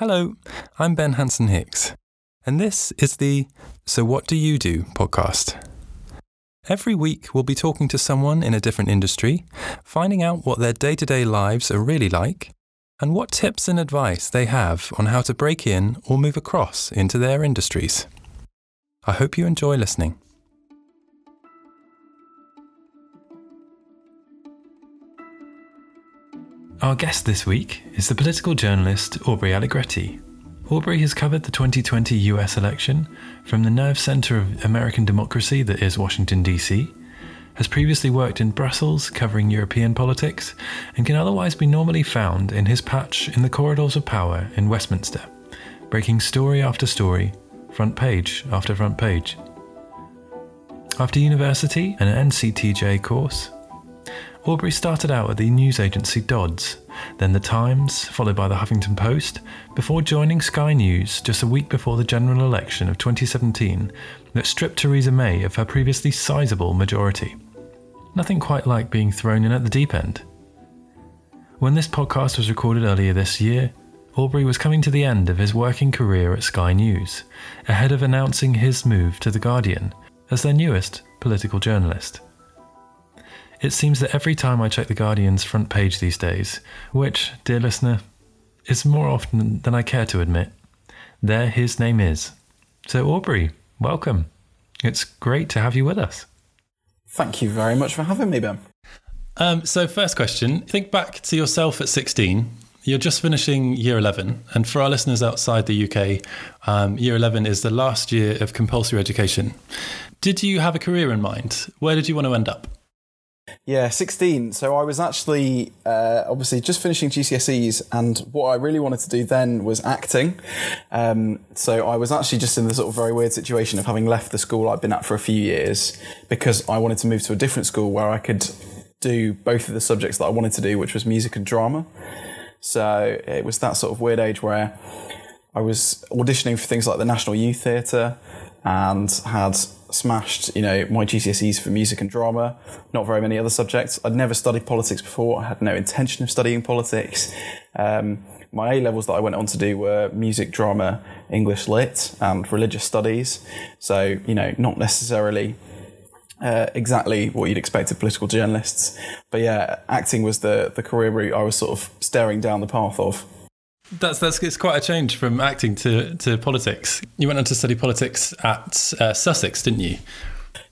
Hello, I'm Ben Hanson Hicks, and this is the So What Do You Do podcast. Every week, we'll be talking to someone in a different industry, finding out what their day to day lives are really like, and what tips and advice they have on how to break in or move across into their industries. I hope you enjoy listening. Our guest this week is the political journalist Aubrey Allegretti. Aubrey has covered the 2020 US election from the nerve centre of American democracy that is Washington, D.C., has previously worked in Brussels covering European politics, and can otherwise be normally found in his patch in the corridors of power in Westminster, breaking story after story, front page after front page. After university and an NCTJ course, Aubrey started out at the news agency Dods, then The Times, followed by the Huffington Post, before joining Sky News just a week before the general election of 2017 that stripped Theresa May of her previously sizable majority. Nothing quite like being thrown in at the deep end. When this podcast was recorded earlier this year, Aubrey was coming to the end of his working career at Sky News, ahead of announcing his move to The Guardian as their newest political journalist. It seems that every time I check The Guardian's front page these days, which, dear listener, is more often than I care to admit, there his name is. So, Aubrey, welcome. It's great to have you with us. Thank you very much for having me, Ben. Um, so, first question think back to yourself at 16. You're just finishing year 11. And for our listeners outside the UK, um, year 11 is the last year of compulsory education. Did you have a career in mind? Where did you want to end up? Yeah, 16. So I was actually uh, obviously just finishing GCSEs, and what I really wanted to do then was acting. Um, so I was actually just in the sort of very weird situation of having left the school I'd been at for a few years because I wanted to move to a different school where I could do both of the subjects that I wanted to do, which was music and drama. So it was that sort of weird age where I was auditioning for things like the National Youth Theatre and had smashed, you know, my GCSEs for music and drama, not very many other subjects. I'd never studied politics before. I had no intention of studying politics. Um, my A levels that I went on to do were music, drama, English lit, and religious studies. So, you know, not necessarily uh, exactly what you'd expect of political journalists. But yeah, acting was the, the career route I was sort of staring down the path of. That's that's it's quite a change from acting to, to politics. You went on to study politics at uh, Sussex, didn't you?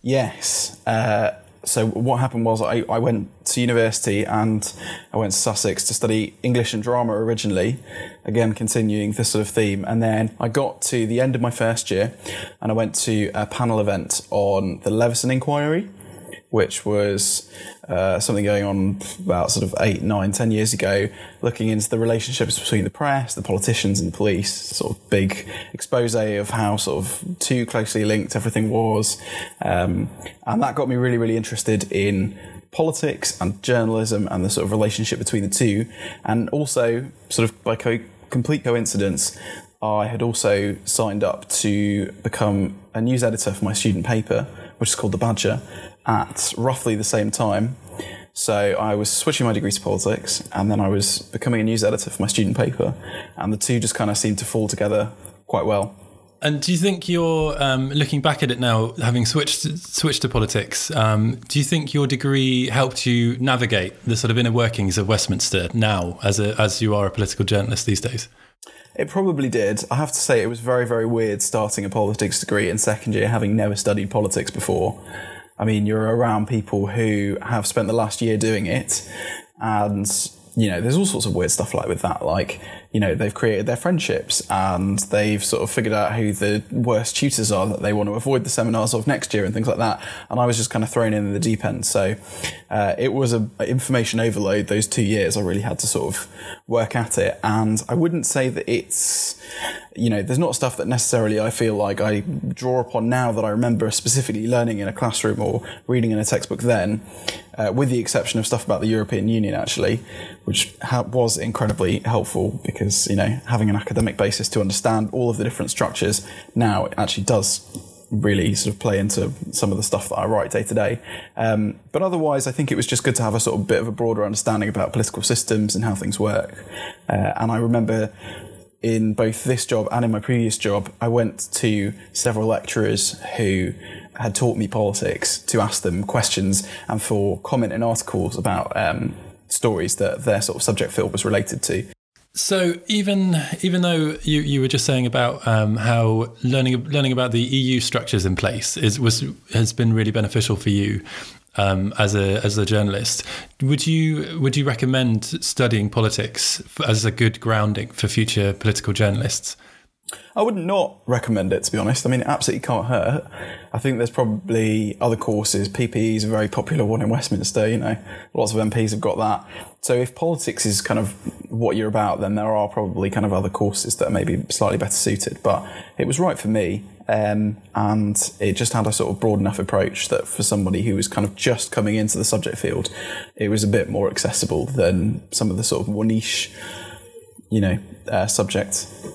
Yes. Uh, so what happened was I, I went to university and I went to Sussex to study English and drama originally, again continuing this sort of theme. And then I got to the end of my first year and I went to a panel event on the Leveson Inquiry, which was uh, something going on about sort of eight, nine, ten years ago, looking into the relationships between the press, the politicians, and the police. Sort of big expose of how sort of too closely linked everything was, um, and that got me really, really interested in politics and journalism and the sort of relationship between the two, and also sort of by co- complete coincidence. I had also signed up to become a news editor for my student paper, which is called The Badger, at roughly the same time. So I was switching my degree to politics, and then I was becoming a news editor for my student paper, and the two just kind of seemed to fall together quite well. And do you think you're um, looking back at it now, having switched switched to politics? Um, do you think your degree helped you navigate the sort of inner workings of Westminster now, as a, as you are a political journalist these days? It probably did. I have to say, it was very very weird starting a politics degree in second year, having never studied politics before. I mean, you're around people who have spent the last year doing it, and you know, there's all sorts of weird stuff like with that. Like, you know, they've created their friendships and they've sort of figured out who the worst tutors are that they want to avoid the seminars of next year and things like that. And I was just kind of thrown in the deep end. So uh, it was a information overload. Those two years, I really had to sort of work at it. And I wouldn't say that it's, you know, there's not stuff that necessarily I feel like I draw upon now that I remember specifically learning in a classroom or reading in a textbook then uh, with the exception of stuff about the European Union, actually, which ha- was incredibly helpful because, you know, having an academic basis to understand all of the different structures now actually does really sort of play into some of the stuff that I write day to day. Um, but otherwise, I think it was just good to have a sort of bit of a broader understanding about political systems and how things work. Uh, and I remember in both this job and in my previous job, I went to several lecturers who had taught me politics to ask them questions and for comment in articles about um, stories that their sort of subject field was related to. So even even though you, you were just saying about um, how learning learning about the EU structures in place is was has been really beneficial for you um, as a as a journalist, would you would you recommend studying politics as a good grounding for future political journalists? I would not recommend it to be honest. I mean, it absolutely can't hurt. I think there's probably other courses. PPE is a very popular one in Westminster. You know, lots of MPs have got that. So if politics is kind of what you're about, then there are probably kind of other courses that are maybe slightly better suited. But it was right for me, um, and it just had a sort of broad enough approach that for somebody who was kind of just coming into the subject field, it was a bit more accessible than some of the sort of more niche, you know, uh, subjects.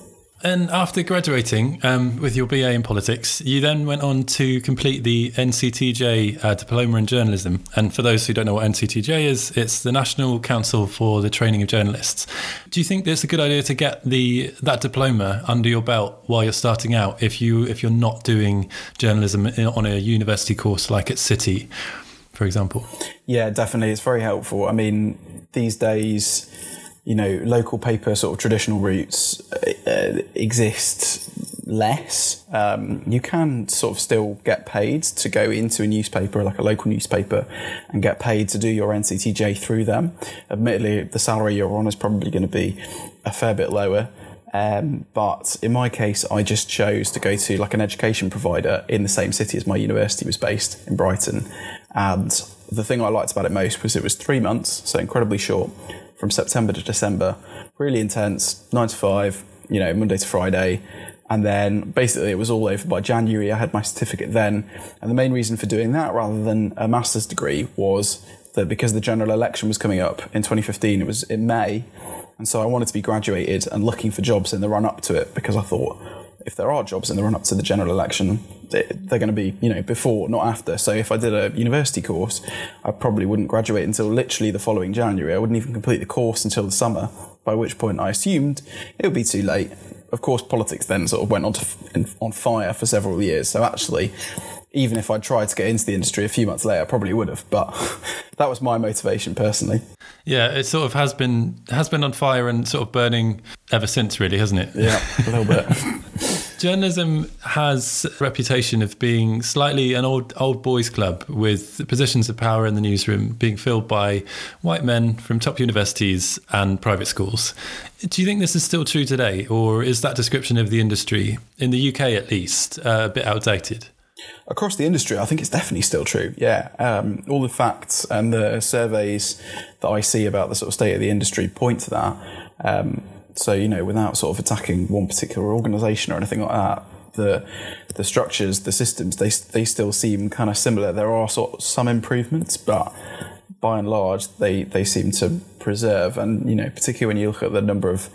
And after graduating um, with your BA in politics, you then went on to complete the NCTJ uh, diploma in journalism. And for those who don't know what NCTJ is, it's the National Council for the Training of Journalists. Do you think it's a good idea to get the that diploma under your belt while you're starting out, if you if you're not doing journalism on a university course like at City, for example? Yeah, definitely, it's very helpful. I mean, these days you know, local paper sort of traditional routes uh, exist less. Um, you can sort of still get paid to go into a newspaper, like a local newspaper, and get paid to do your NCTJ through them. Admittedly, the salary you're on is probably going to be a fair bit lower. Um, but in my case, I just chose to go to like an education provider in the same city as my university was based in Brighton. And the thing I liked about it most was it was three months, so incredibly short from September to December. Really intense, nine to five, you know, Monday to Friday. And then basically it was all over by January. I had my certificate then. And the main reason for doing that rather than a master's degree was that because the general election was coming up in 2015, it was in May. And so I wanted to be graduated and looking for jobs in the run up to it because I thought, if there are jobs in the run up to the general election, they're going to be, you know, before, not after. So if I did a university course, I probably wouldn't graduate until literally the following January. I wouldn't even complete the course until the summer, by which point I assumed it would be too late. Of course, politics then sort of went on to on fire for several years. So actually, even if I tried to get into the industry a few months later, I probably would have. But that was my motivation personally. Yeah, it sort of has been has been on fire and sort of burning ever since, really, hasn't it? Yeah, a little bit. Journalism has a reputation of being slightly an old old boys club with positions of power in the newsroom being filled by white men from top universities and private schools. Do you think this is still true today, or is that description of the industry in the UK at least uh, a bit outdated? Across the industry, I think it's definitely still true. Yeah, um, all the facts and the surveys that I see about the sort of state of the industry point to that. Um, so you know, without sort of attacking one particular organisation or anything like that, the the structures, the systems, they they still seem kind of similar. There are sort of some improvements, but by and large, they they seem to preserve. And you know, particularly when you look at the number of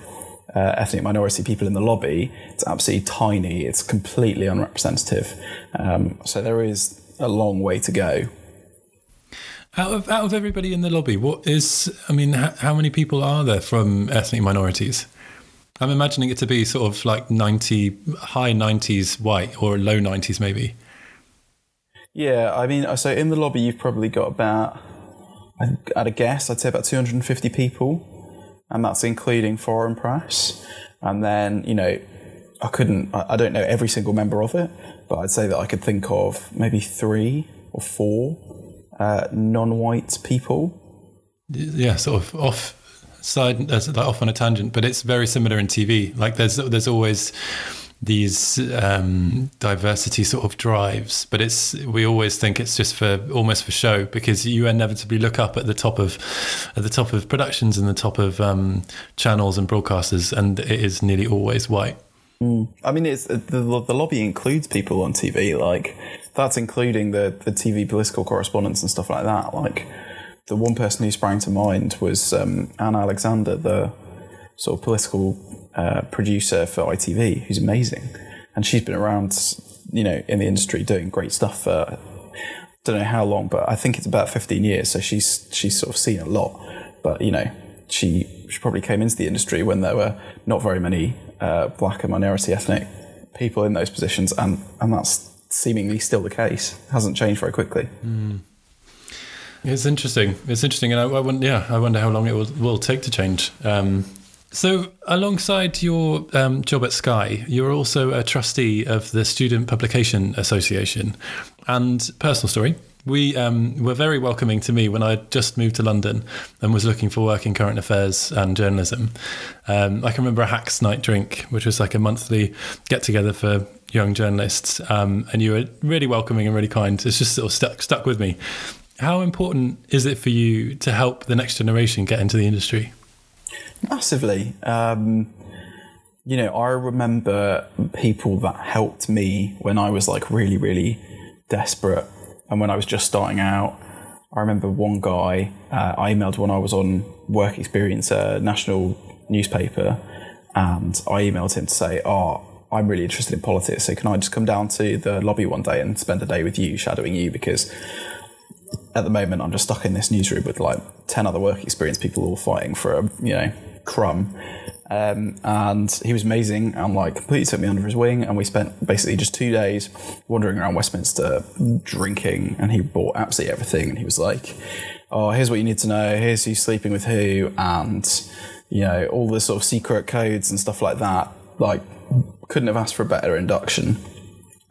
uh, ethnic minority people in the lobby, it's absolutely tiny. It's completely unrepresentative. Um, so there is a long way to go. Out of out of everybody in the lobby, what is? I mean, how, how many people are there from ethnic minorities? I'm imagining it to be sort of like 90, high 90s white or low 90s maybe. Yeah, I mean, so in the lobby, you've probably got about, at a guess, I'd say about 250 people and that's including foreign press. And then, you know, I couldn't, I don't know every single member of it, but I'd say that I could think of maybe three or four uh, non-white people. Yeah, sort of off side, like off on a tangent, but it's very similar in TV. Like there's there's always these um, diversity sort of drives, but it's we always think it's just for almost for show because you inevitably look up at the top of at the top of productions and the top of um, channels and broadcasters, and it is nearly always white. Mm. I mean, it's the, the lobby includes people on TV, like that's including the the TV political correspondents and stuff like that. Like the one person who sprang to mind was um, Anne Alexander, the sort of political producer for ITV who's amazing, and she's been around, you know, in the industry doing great stuff for I don't know how long, but I think it's about fifteen years. So she's she's sort of seen a lot, but you know, she she probably came into the industry when there were not very many uh, black and minority ethnic people in those positions, and and that's seemingly still the case. It hasn't changed very quickly. Mm. It's interesting. It's interesting, and I, I, wonder, yeah, I wonder how long it will, will take to change. Um, so, alongside your um, job at Sky, you're also a trustee of the Student Publication Association. And personal story, we um, were very welcoming to me when I just moved to London and was looking for work in current affairs and journalism. Um, I can remember a Hacks Night drink, which was like a monthly get together for young journalists, um, and you were really welcoming and really kind. It's just sort of stuck stuck with me. How important is it for you to help the next generation get into the industry? Massively. Um, you know, I remember people that helped me when I was like really, really desperate and when I was just starting out. I remember one guy uh, I emailed when I was on work experience, a national newspaper, and I emailed him to say, "Oh, I'm really interested in politics, so can I just come down to the lobby one day and spend a day with you, shadowing you? Because at the moment, I'm just stuck in this newsroom with like ten other work experience people all fighting for a you know crumb. Um, and he was amazing and like completely took me under his wing. And we spent basically just two days wandering around Westminster drinking. And he bought absolutely everything. And he was like, "Oh, here's what you need to know. Here's who's sleeping with who, and you know all the sort of secret codes and stuff like that." Like, couldn't have asked for a better induction.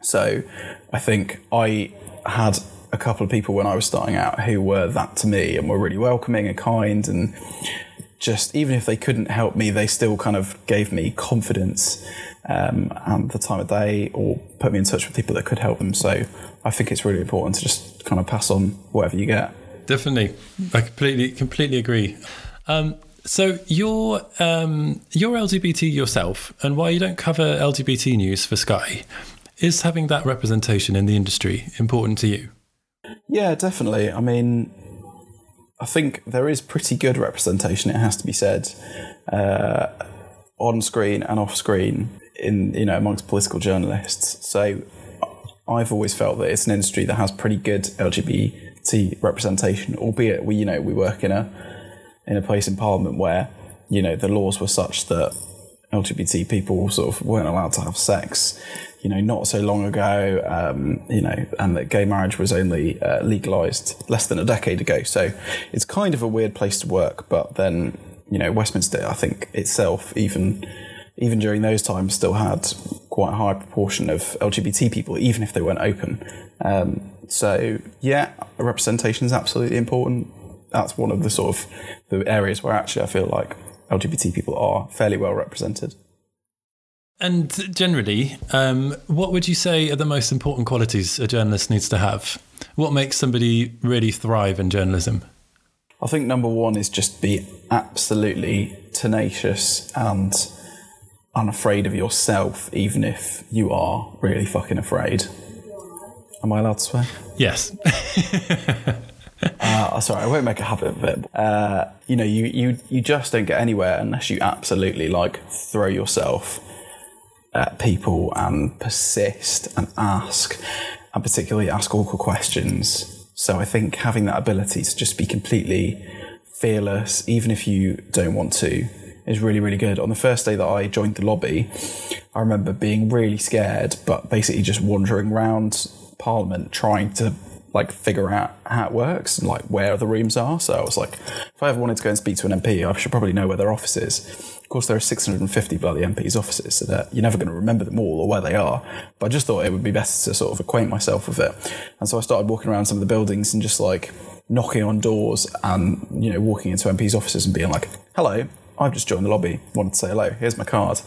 So, I think I had a couple of people when I was starting out who were that to me and were really welcoming and kind and just even if they couldn't help me, they still kind of gave me confidence um, and the time of day or put me in touch with people that could help them. So I think it's really important to just kind of pass on whatever you get. Definitely, I completely completely agree. Um, so you're um, you're LGBT yourself, and while you don't cover LGBT news for Sky, is having that representation in the industry important to you? Yeah, definitely. I mean, I think there is pretty good representation. It has to be said, uh, on screen and off screen, in you know amongst political journalists. So I've always felt that it's an industry that has pretty good LGBT representation, albeit we you know we work in a in a place in Parliament where you know the laws were such that LGBT people sort of weren't allowed to have sex you know, not so long ago, um, you know, and that gay marriage was only uh, legalized less than a decade ago. So it's kind of a weird place to work. But then, you know, Westminster, I think itself, even even during those times, still had quite a high proportion of LGBT people, even if they weren't open. Um, so yeah, representation is absolutely important. That's one of the sort of the areas where actually I feel like LGBT people are fairly well represented. And generally, um, what would you say are the most important qualities a journalist needs to have? What makes somebody really thrive in journalism? I think number one is just be absolutely tenacious and unafraid of yourself, even if you are really fucking afraid. Am I allowed to swear? Yes. uh, sorry, I won't make a habit of it. Uh, you know, you, you you just don't get anywhere unless you absolutely like throw yourself at people and persist and ask, and particularly ask awkward questions. So I think having that ability to just be completely fearless, even if you don't want to, is really, really good. On the first day that I joined the lobby, I remember being really scared, but basically just wandering around Parliament trying to like figure out how it works and like where the rooms are. So I was like, if I ever wanted to go and speak to an MP, I should probably know where their office is. Of course, there are 650 bloody MPs' offices, so that you're never going to remember them all or where they are. But I just thought it would be best to sort of acquaint myself with it. And so I started walking around some of the buildings and just like knocking on doors and, you know, walking into MPs' offices and being like, hello, I've just joined the lobby, wanted to say hello, here's my card.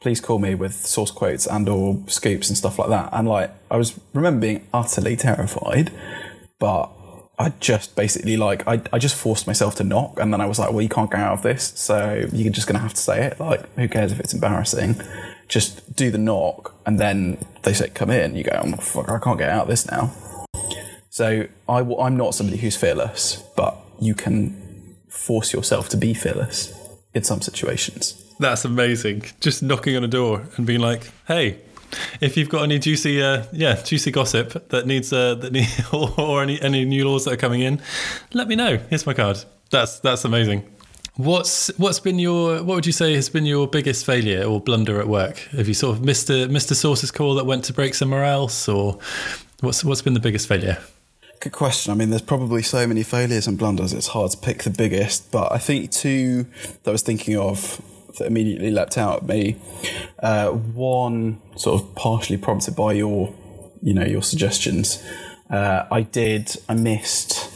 Please call me with source quotes and or scoops and stuff like that. And like, I was remember being utterly terrified, but I just basically like I, I just forced myself to knock and then I was like, well you can't get out of this, so you're just gonna have to say it. Like, who cares if it's embarrassing? Just do the knock and then they say come in. You go, oh, fuck, I can't get out of this now. So I, I'm not somebody who's fearless, but you can force yourself to be fearless in some situations. That's amazing. Just knocking on a door and being like, "Hey, if you've got any juicy, uh, yeah, juicy gossip that needs uh, that need or, or any any new laws that are coming in, let me know. Here's my card. That's that's amazing. What's what's been your what would you say has been your biggest failure or blunder at work? Have you sort of missed a missed a source's call that went to break somewhere else, or what's what's been the biggest failure? Good question. I mean, there's probably so many failures and blunders. It's hard to pick the biggest, but I think two that I was thinking of that immediately leapt out at me. Uh, one sort of partially prompted by your, you know, your suggestions. Uh, I did. I missed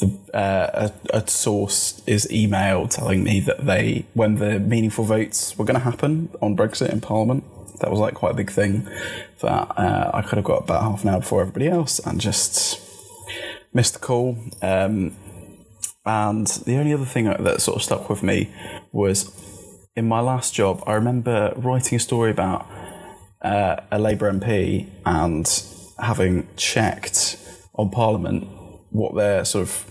the uh, a, a, source is email telling me that they when the meaningful votes were going to happen on Brexit in Parliament. That was like quite a big thing. That uh, I could have got about half an hour before everybody else and just missed the call. Um, and the only other thing that sort of stuck with me was in my last job. I remember writing a story about uh, a Labour MP and having checked on Parliament what their sort of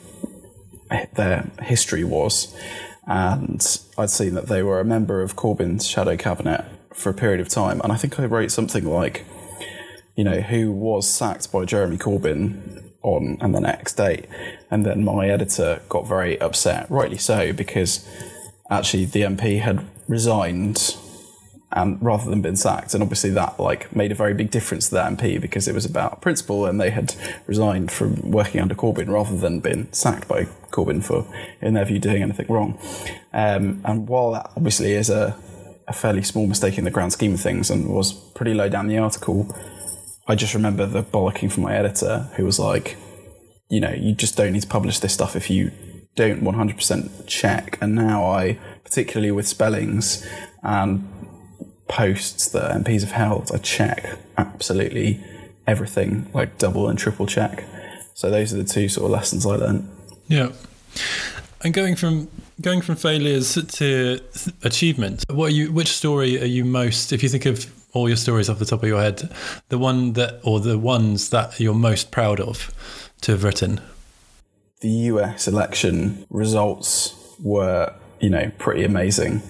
their history was, and I'd seen that they were a member of Corbyn's shadow cabinet for a period of time, and I think I wrote something like, you know, who was sacked by Jeremy Corbyn on and the next date, and then my editor got very upset, rightly so, because actually the MP had resigned and rather than been sacked. And obviously that like made a very big difference to the MP because it was about principle and they had resigned from working under Corbyn rather than been sacked by Corbyn for, in their view, doing anything wrong. Um, and while that obviously is a, a fairly small mistake in the grand scheme of things and was pretty low down the article, I just remember the bollocking from my editor who was like, you know, you just don't need to publish this stuff if you don't 100% check. And now I, particularly with spellings and posts that MPs have held, I check absolutely everything, like double and triple check. So those are the two sort of lessons I learned. Yeah. And going from going from failures to achievement, what you? Which story are you most? If you think of all your stories off the top of your head, the one that or the ones that you're most proud of to have written? The U.S. election results were, you know, pretty amazing.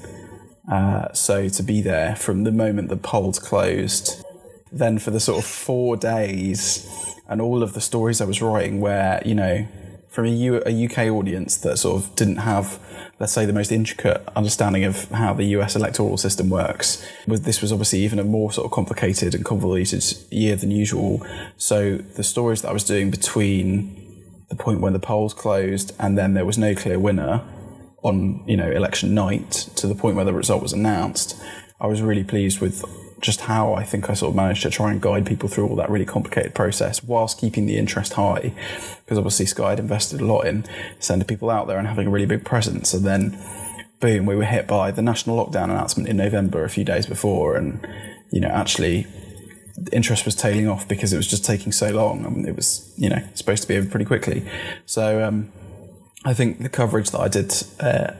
Uh, so to be there from the moment the polls closed, then for the sort of four days, and all of the stories I was writing, where you know, from a, U- a UK audience that sort of didn't have, let's say, the most intricate understanding of how the US electoral system works, this was obviously even a more sort of complicated and convoluted year than usual. So the stories that I was doing between the point when the polls closed and then there was no clear winner on you know election night to the point where the result was announced, I was really pleased with just how I think I sort of managed to try and guide people through all that really complicated process whilst keeping the interest high. Because obviously Sky had invested a lot in sending people out there and having a really big presence. And then, boom, we were hit by the national lockdown announcement in November a few days before. And, you know, actually, interest was tailing off because it was just taking so long. I mean, it was, you know, supposed to be over pretty quickly. So, um, I think the coverage that I did uh,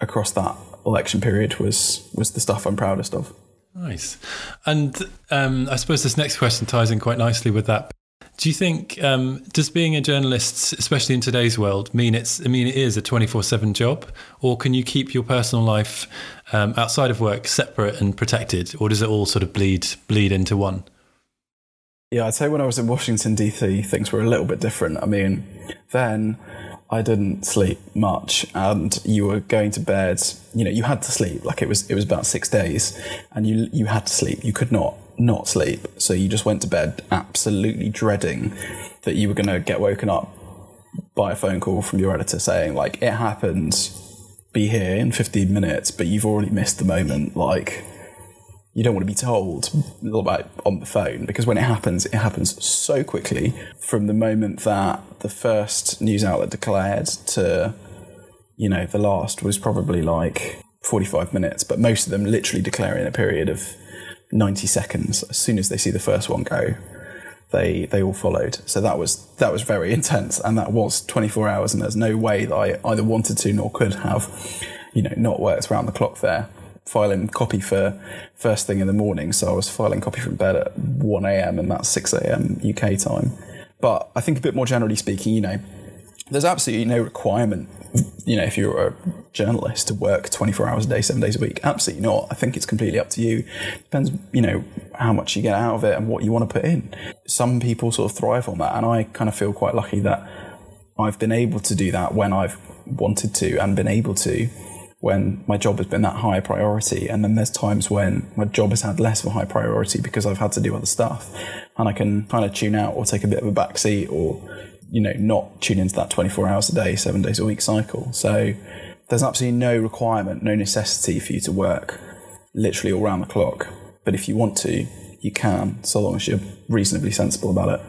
across that election period was was the stuff I'm proudest of. Nice, and um, I suppose this next question ties in quite nicely with that. Do you think um, does being a journalist, especially in today's world, mean it's? I mean, it is a twenty four seven job, or can you keep your personal life um, outside of work separate and protected, or does it all sort of bleed bleed into one? Yeah, I'd say when I was in Washington DC, things were a little bit different. I mean, then I didn't sleep much, and you were going to bed. You know, you had to sleep. Like it was, it was about six days, and you you had to sleep. You could not not sleep, so you just went to bed absolutely dreading that you were going to get woken up by a phone call from your editor saying like it happened, be here in fifteen minutes, but you've already missed the moment. Like you don't want to be told about on the phone because when it happens, it happens so quickly from the moment that the first news outlet declared to, you know, the last was probably like 45 minutes, but most of them literally declare in a period of 90 seconds. As soon as they see the first one go, they they all followed. So that was that was very intense, and that was 24 hours, and there's no way that I either wanted to nor could have, you know, not worked around the clock there filing copy for first thing in the morning. So I was filing copy from bed at 1 a.m. and that's 6 a.m. UK time. But I think a bit more generally speaking, you know, there's absolutely no requirement, you know, if you're a journalist to work 24 hours a day, seven days a week. Absolutely not. I think it's completely up to you. Depends, you know, how much you get out of it and what you want to put in. Some people sort of thrive on that. And I kind of feel quite lucky that I've been able to do that when I've wanted to and been able to when my job has been that high priority. And then there's times when my job has had less of a high priority because I've had to do other stuff. And I can kind of tune out or take a bit of a backseat or, you know, not tune into that 24 hours a day, seven days a week cycle. So there's absolutely no requirement, no necessity for you to work literally all around the clock. But if you want to, you can, so long as you're reasonably sensible about it.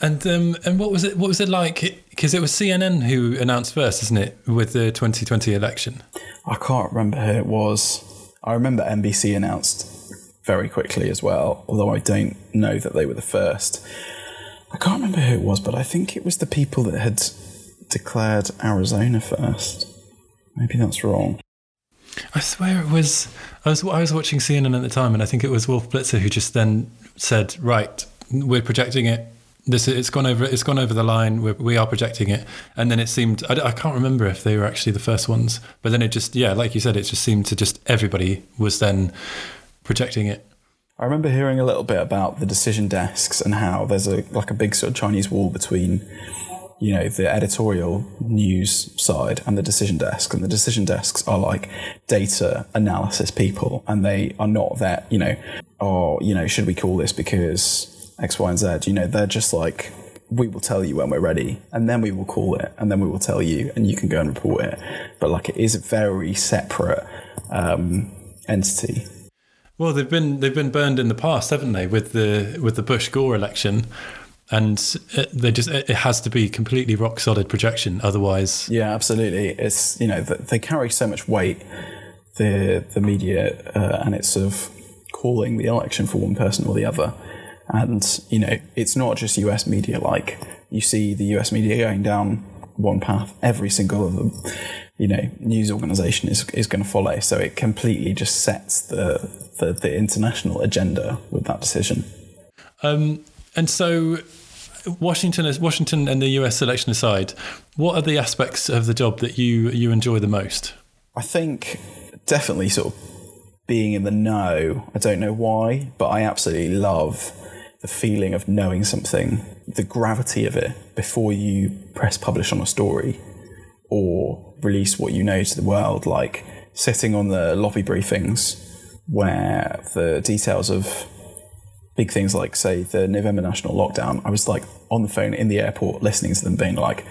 And um, and what was it? What was it like? Because it was CNN who announced first, isn't it, with the 2020 election? I can't remember who it was. I remember NBC announced very quickly as well, although I don't know that they were the first. I can't remember who it was, but I think it was the people that had declared Arizona first. Maybe that's wrong. I swear it was. I was I was watching CNN at the time, and I think it was Wolf Blitzer who just then said, "Right, we're projecting it this it's gone over it's gone over the line we're, we are projecting it. And then it seemed I, I, can't remember if they were actually the first ones but then it just yeah like you said it just seemed to just everybody was then projecting it. I remember hearing a little bit about the decision desks and how there's a like a big sort of chinese wall between you know the editorial news side and the decision desk. And the decision desks are like data analysis people and they are not that you know oh you know should we call this because X, Y, and Z. You know, they're just like, we will tell you when we're ready, and then we will call it, and then we will tell you, and you can go and report it. But like, it is a very separate um, entity. Well, they've been they've been burned in the past, haven't they? With the with the Bush Gore election, and it, they just it has to be completely rock solid projection, otherwise. Yeah, absolutely. It's you know they carry so much weight, the the media, uh, and it's sort of calling the election for one person or the other and, you know, it's not just US media, like you see the US media going down one path, every single of them, you know, news organization is, is going to follow. So it completely just sets the, the, the international agenda with that decision. Um, and so Washington is Washington and the US election aside, what are the aspects of the job that you you enjoy the most? I think definitely sort of being in the know. I don't know why, but I absolutely love the feeling of knowing something, the gravity of it before you press publish on a story or release what you know to the world, like sitting on the lobby briefings where the details of big things like, say, the November national lockdown, I was like on the phone in the airport listening to them being like,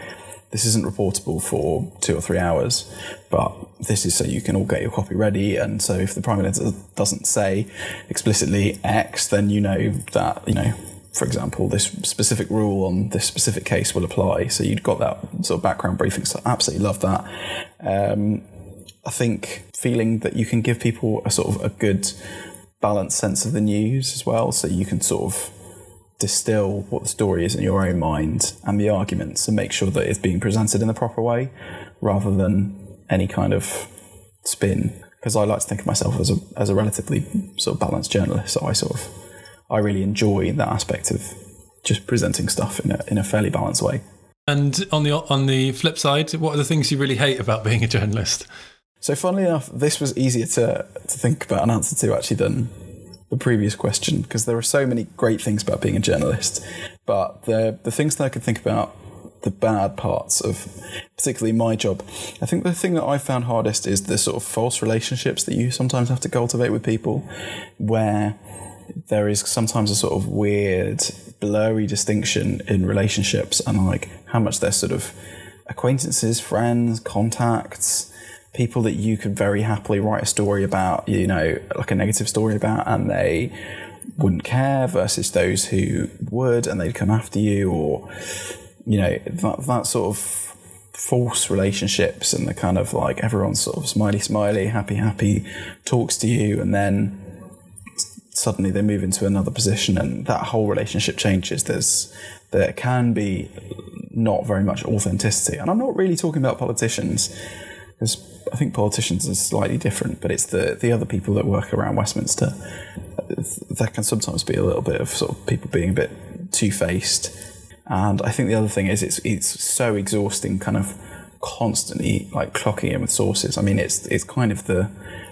this isn't reportable for two or three hours, but this is so you can all get your copy ready. And so if the Prime Minister doesn't say explicitly X, then you know that, you know, for example, this specific rule on this specific case will apply. So you'd got that sort of background briefing. So I absolutely love that. Um, I think feeling that you can give people a sort of a good balanced sense of the news as well. So you can sort of distill what the story is in your own mind and the arguments and make sure that it's being presented in the proper way rather than any kind of spin. Because I like to think of myself as a, as a relatively sort of balanced journalist. So I sort of, I really enjoy that aspect of just presenting stuff in a, in a fairly balanced way. And on the on the flip side, what are the things you really hate about being a journalist? So, funnily enough, this was easier to to think about an answer to actually than the previous question because there are so many great things about being a journalist, but the the things that I could think about the bad parts of particularly my job. I think the thing that I found hardest is the sort of false relationships that you sometimes have to cultivate with people where there is sometimes a sort of weird blurry distinction in relationships and like how much they're sort of acquaintances, friends, contacts, people that you could very happily write a story about, you know, like a negative story about, and they wouldn't care versus those who would and they'd come after you, or, you know, that, that sort of false relationships and the kind of like everyone's sort of smiley, smiley, happy, happy talks to you, and then suddenly they move into another position and that whole relationship changes. There's, there can be not very much authenticity. And I'm not really talking about politicians because I think politicians are slightly different, but it's the the other people that work around Westminster. There can sometimes be a little bit of sort of people being a bit two faced, and I think the other thing is it's it's so exhausting, kind of constantly like clocking in with sources. I mean, it's it's kind of the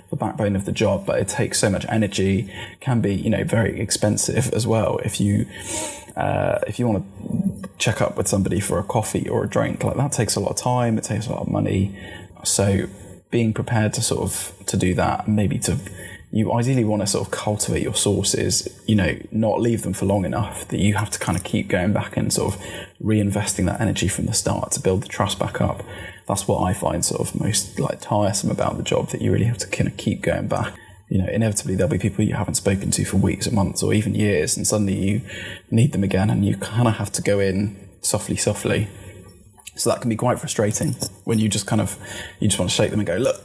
the backbone of the job, but it takes so much energy. Can be you know very expensive as well if you uh, if you want to check up with somebody for a coffee or a drink like that takes a lot of time. It takes a lot of money. So being prepared to sort of to do that, maybe to you ideally want to sort of cultivate your sources, you know, not leave them for long enough that you have to kind of keep going back and sort of reinvesting that energy from the start to build the trust back up. That's what I find sort of most like tiresome about the job that you really have to kind of keep going back. You know, inevitably there'll be people you haven't spoken to for weeks or months or even years, and suddenly you need them again, and you kind of have to go in softly, softly so that can be quite frustrating when you just kind of you just want to shake them and go, look,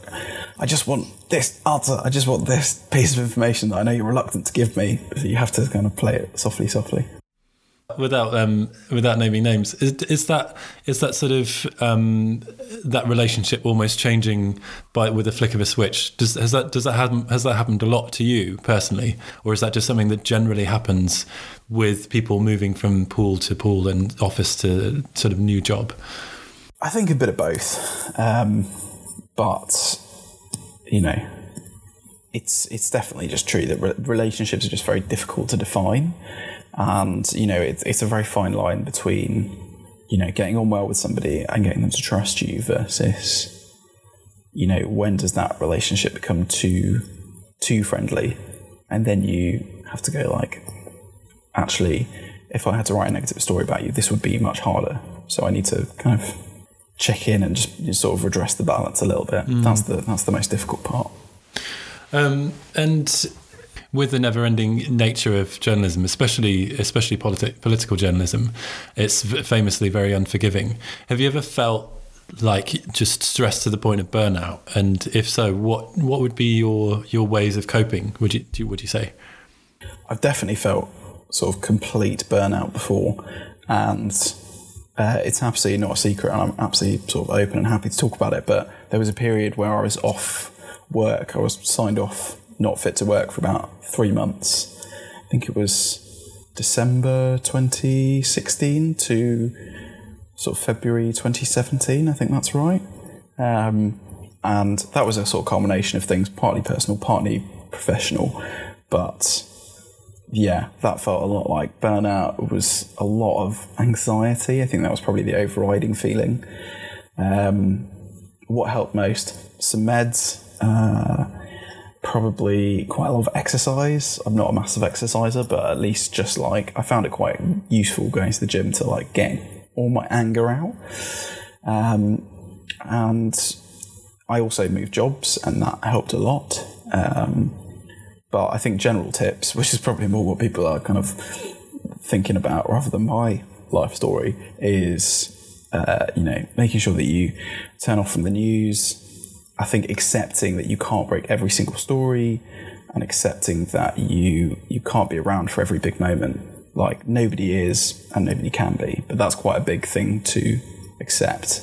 I just want this answer. I just want this piece of information that I know you're reluctant to give me. So you have to kind of play it softly, softly. Without um, without naming names, is, is that is that sort of um, that relationship almost changing by with a flick of a switch? Does has that does that happen has that happened a lot to you personally, or is that just something that generally happens with people moving from pool to pool and office to sort of new job? I think a bit of both, um, but you know, it's it's definitely just true that re- relationships are just very difficult to define, and you know, it's it's a very fine line between you know getting on well with somebody and getting them to trust you versus you know when does that relationship become too too friendly, and then you have to go like, actually, if I had to write a negative story about you, this would be much harder. So I need to kind of check in and just, just sort of redress the balance a little bit. Mm. That's the that's the most difficult part. Um, and with the never-ending nature of journalism, especially especially politi- political journalism, it's famously very unforgiving. Have you ever felt like just stressed to the point of burnout? And if so, what what would be your your ways of coping? Would you would you say? I've definitely felt sort of complete burnout before, and uh, it's absolutely not a secret, and I'm absolutely sort of open and happy to talk about it. But there was a period where I was off work. I was signed off, not fit to work for about three months. I think it was December 2016 to sort of February 2017. I think that's right. Um, and that was a sort of combination of things, partly personal, partly professional. But yeah, that felt a lot like burnout. It was a lot of anxiety. I think that was probably the overriding feeling. Um, what helped most? Some meds, uh, probably quite a lot of exercise. I'm not a massive exerciser, but at least just like I found it quite useful going to the gym to like get all my anger out. Um, and I also moved jobs, and that helped a lot. Um, but I think general tips, which is probably more what people are kind of thinking about rather than my life story, is uh, you know making sure that you turn off from the news. I think accepting that you can't break every single story, and accepting that you you can't be around for every big moment. Like nobody is and nobody can be, but that's quite a big thing to accept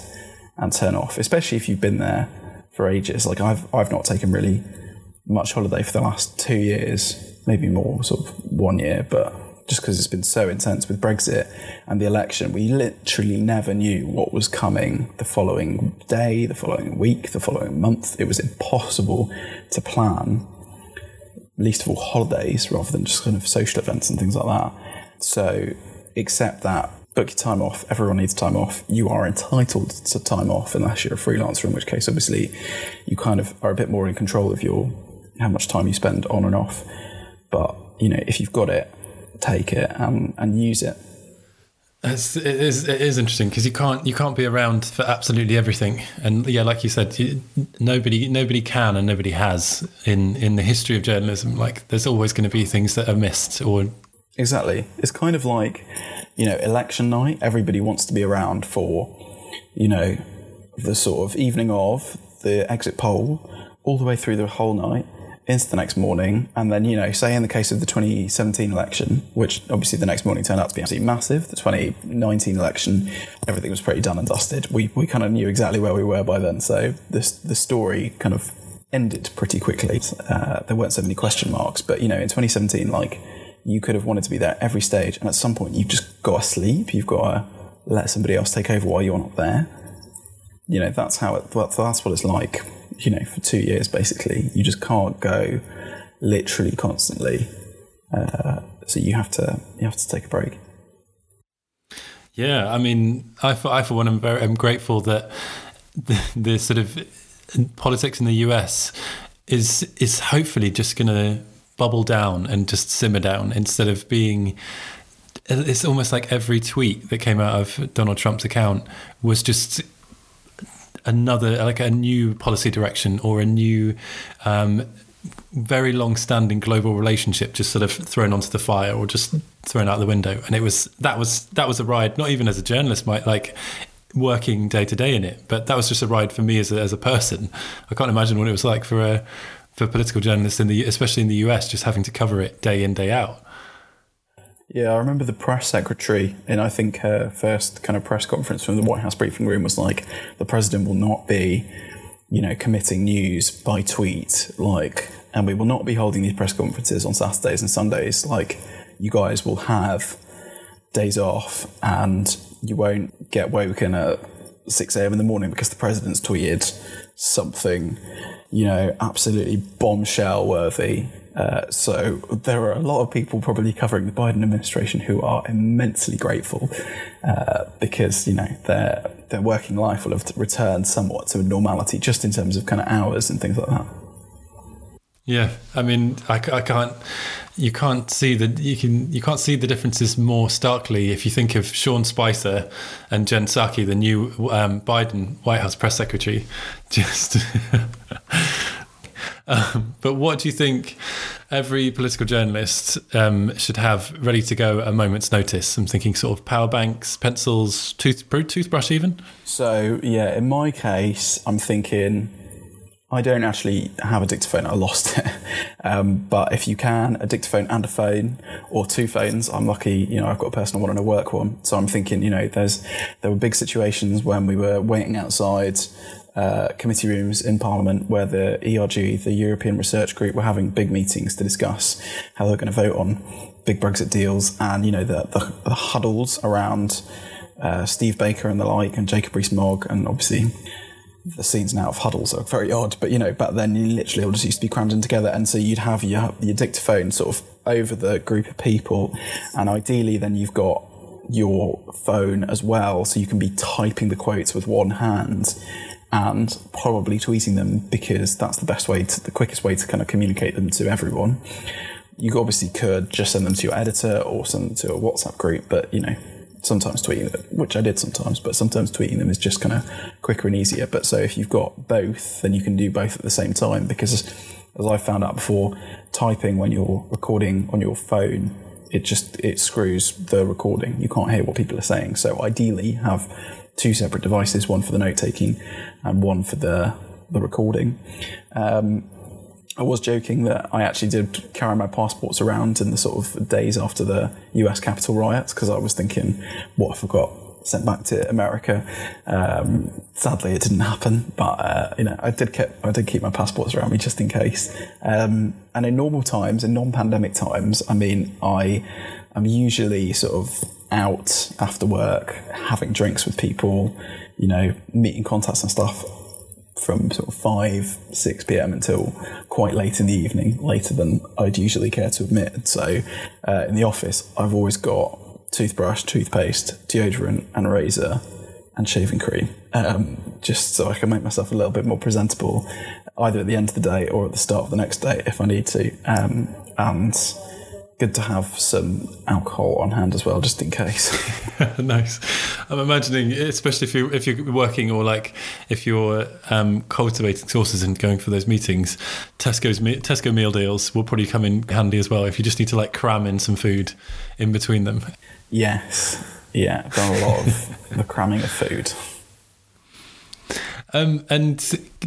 and turn off, especially if you've been there for ages. Like I've I've not taken really much holiday for the last two years, maybe more, sort of one year, but just because it's been so intense with Brexit and the election, we literally never knew what was coming the following day, the following week, the following month. It was impossible to plan, least of all holidays, rather than just kind of social events and things like that. So, accept that, book your time off. Everyone needs time off. You are entitled to time off unless you're a freelancer, in which case, obviously, you kind of are a bit more in control of your how much time you spend on and off. But you know, if you've got it, take it and, and use it. It's, it is it is interesting because you can't you can't be around for absolutely everything, and yeah, like you said, you, nobody nobody can and nobody has in in the history of journalism. Like, there's always going to be things that are missed or exactly. It's kind of like you know election night. Everybody wants to be around for you know the sort of evening of the exit poll all the way through the whole night into the next morning, and then you know, say in the case of the 2017 election, which obviously the next morning turned out to be absolutely massive. The 2019 election, everything was pretty done and dusted. We we kind of knew exactly where we were by then, so this the story kind of ended pretty quickly. Uh, there weren't so many question marks, but you know, in 2017, like you could have wanted to be there every stage, and at some point you've just got to sleep. You've got to let somebody else take over while you're not there. You know, that's how it. That's what it's like you know, for two years basically. You just can't go literally constantly. Uh, so you have to you have to take a break. Yeah, I mean, I for, I for one am very I'm grateful that the, the sort of politics in the US is is hopefully just going to bubble down and just simmer down instead of being it's almost like every tweet that came out of Donald Trump's account was just another like a new policy direction or a new um, very long-standing global relationship just sort of thrown onto the fire or just thrown out the window. And it was that was that was a ride not even as a journalist might like working day to day in it but that was just a ride for me as a, as a person. I can't imagine what it was like for a for political journalists in the especially in the us just having to cover it day in day out yeah, I remember the press secretary, and I think her first kind of press conference from the White House briefing room was like, the president will not be, you know, committing news by tweet, like, and we will not be holding these press conferences on Saturdays and Sundays. Like, you guys will have days off, and you won't get woken at 6 a.m. in the morning because the president's tweeted something, you know, absolutely bombshell worthy uh, so there are a lot of people probably covering the Biden administration who are immensely grateful uh, because you know their their working life will have returned somewhat to normality, just in terms of kind of hours and things like that. Yeah, I mean, I, I can't. You can't see the you can you can't see the differences more starkly if you think of Sean Spicer and Jen Psaki, the new um, Biden White House press secretary. Just Um, but what do you think every political journalist um, should have ready to go at a moment's notice? I'm thinking sort of power banks, pencils, tooth, toothbrush, even. So, yeah, in my case, I'm thinking I don't actually have a dictaphone. I lost it. Um, but if you can, a dictaphone and a phone, or two phones. I'm lucky. You know, I've got a personal one and a work one. So I'm thinking, you know, there's there were big situations when we were waiting outside uh, committee rooms in Parliament where the ERG, the European Research Group, were having big meetings to discuss how they're going to vote on big Brexit deals, and you know the the, the huddles around uh, Steve Baker and the like, and Jacob Rees-Mogg, and obviously the scenes now of huddles are very odd, but you know, back then you literally all just used to be crammed in together, and so you'd have your your dictaphone sort of over the group of people, and ideally then you've got your phone as well, so you can be typing the quotes with one hand and probably tweeting them because that's the best way to, the quickest way to kind of communicate them to everyone. You obviously could just send them to your editor or send them to a WhatsApp group, but you know, sometimes tweeting them, which I did sometimes, but sometimes tweeting them is just kind of quicker and easier. But so if you've got both, then you can do both at the same time because as I found out before, typing when you're recording on your phone, it just it screws the recording. You can't hear what people are saying. So ideally have two separate devices, one for the note taking and one for the the recording. Um, I was joking that I actually did carry my passports around in the sort of days after the US Capitol riots because I was thinking, what if I got sent back to America? Um, sadly, it didn't happen, but uh, you know, I did keep I did keep my passports around me just in case. Um, and in normal times, in non-pandemic times, I mean, I am usually sort of out after work, having drinks with people, you know, meeting contacts and stuff from sort of 5, 6 p.m. until quite late in the evening, later than I'd usually care to admit. So uh, in the office, I've always got toothbrush, toothpaste, deodorant, and razor and shaving cream, um, just so I can make myself a little bit more presentable, either at the end of the day or at the start of the next day if I need to. Um, and good to have some alcohol on hand as well, just in case. nice. I'm imagining, especially if you if you're working or like if you're um, cultivating sources and going for those meetings, Tesco's Tesco meal deals will probably come in handy as well if you just need to like cram in some food in between them. Yes. Yeah, done a lot of the cramming of food. Um, and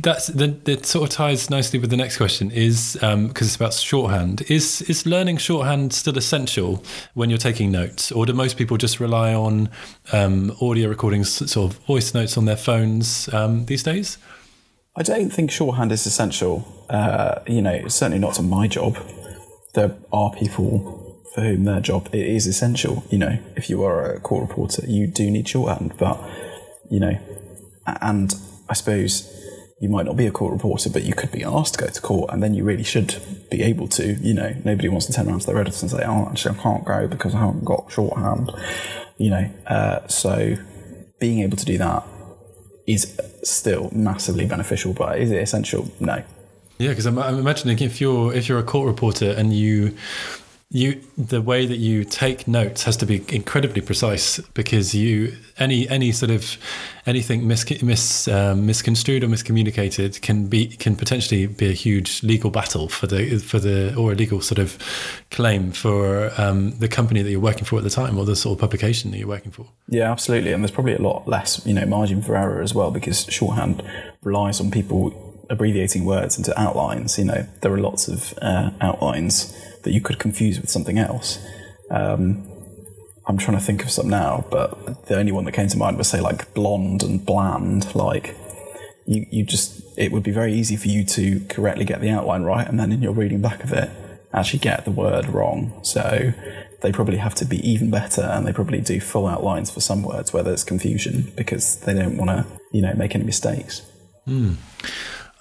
that's that, that sort of ties nicely with the next question is because um, it's about shorthand. Is is learning shorthand still essential when you're taking notes, or do most people just rely on um, audio recordings, sort of voice notes on their phones um, these days? I don't think shorthand is essential. Uh, you know, certainly not to my job. There are people for whom their job it is essential. You know, if you are a court reporter, you do need shorthand, but you know, and I suppose you might not be a court reporter, but you could be asked to go to court, and then you really should be able to. You know, nobody wants to turn around to their editor and say, "Oh, actually, I can't go because I haven't got shorthand." You know, uh, so being able to do that is still massively beneficial, but is it essential? No. Yeah, because I'm, I'm imagining if you're if you're a court reporter and you you the way that you take notes has to be incredibly precise because you any any sort of anything mis, mis um, misconstrued or miscommunicated can be can potentially be a huge legal battle for the for the or a legal sort of claim for um, the company that you're working for at the time or the sort of publication that you're working for. Yeah, absolutely, and there's probably a lot less you know margin for error as well because shorthand relies on people abbreviating words into outlines. You know, there are lots of uh, outlines that you could confuse with something else. Um, I'm trying to think of some now, but the only one that came to mind was say like blonde and bland. Like you, you just it would be very easy for you to correctly get the outline right, and then in your reading back of it, actually get the word wrong. So they probably have to be even better, and they probably do full outlines for some words where there's confusion because they don't want to, you know, make any mistakes. Mm.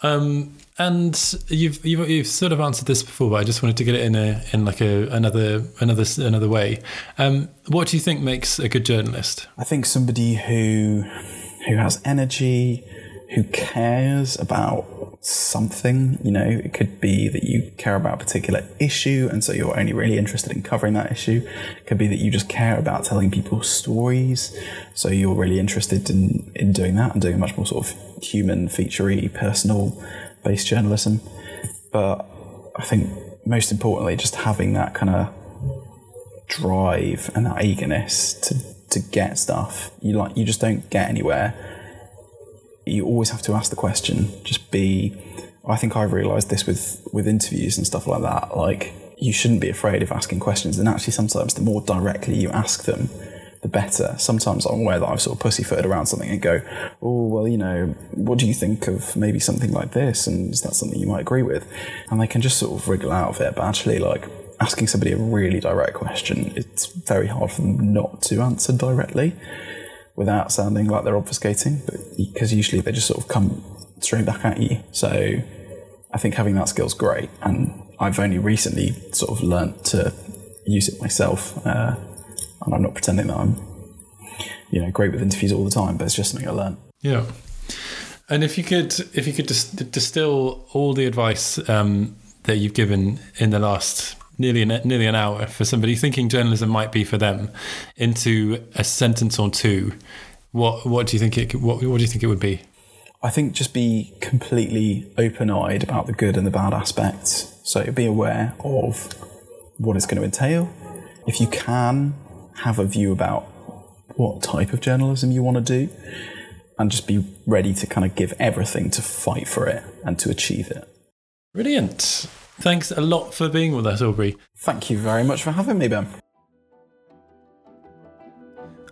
Um, and you've, you've you've sort of answered this before, but I just wanted to get it in a in like a another another another way. Um, what do you think makes a good journalist? I think somebody who who has energy, who cares about something. You know, it could be that you care about a particular issue, and so you're only really interested in covering that issue. It could be that you just care about telling people stories, so you're really interested in in doing that and doing a much more sort of human, featurey, personal based journalism. But I think most importantly, just having that kind of drive and that eagerness to, to get stuff. You like you just don't get anywhere. You always have to ask the question. Just be I think I've realised this with, with interviews and stuff like that. Like you shouldn't be afraid of asking questions and actually sometimes the more directly you ask them, the better. Sometimes I'm aware that I've sort of pussyfooted around something and go, oh, well, you know, what do you think of maybe something like this? And is that something you might agree with? And they can just sort of wriggle out of it. But actually, like, asking somebody a really direct question, it's very hard for them not to answer directly without sounding like they're obfuscating, because usually they just sort of come straight back at you. So I think having that skill is great. And I've only recently sort of learnt to use it myself. Uh, and I'm not pretending that I'm, you know, great with interviews all the time, but it's just something I learned. Yeah. And if you could, if you could dis- distill all the advice um, that you've given in the last nearly an, nearly an hour for somebody thinking journalism might be for them into a sentence or two, what what do you think it what what do you think it would be? I think just be completely open eyed about the good and the bad aspects. So be aware of what it's going to entail. If you can, have a view about what type of journalism you want to do and just be ready to kind of give everything to fight for it and to achieve it. Brilliant. Thanks a lot for being with us, Aubrey. Thank you very much for having me, Ben.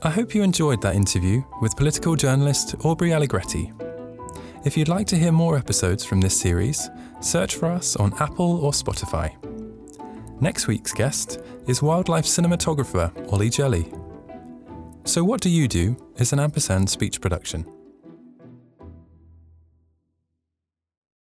I hope you enjoyed that interview with political journalist Aubrey Allegretti. If you'd like to hear more episodes from this series, search for us on Apple or Spotify. Next week's guest is wildlife cinematographer Ollie Jelly. So, What Do You Do is an ampersand speech production.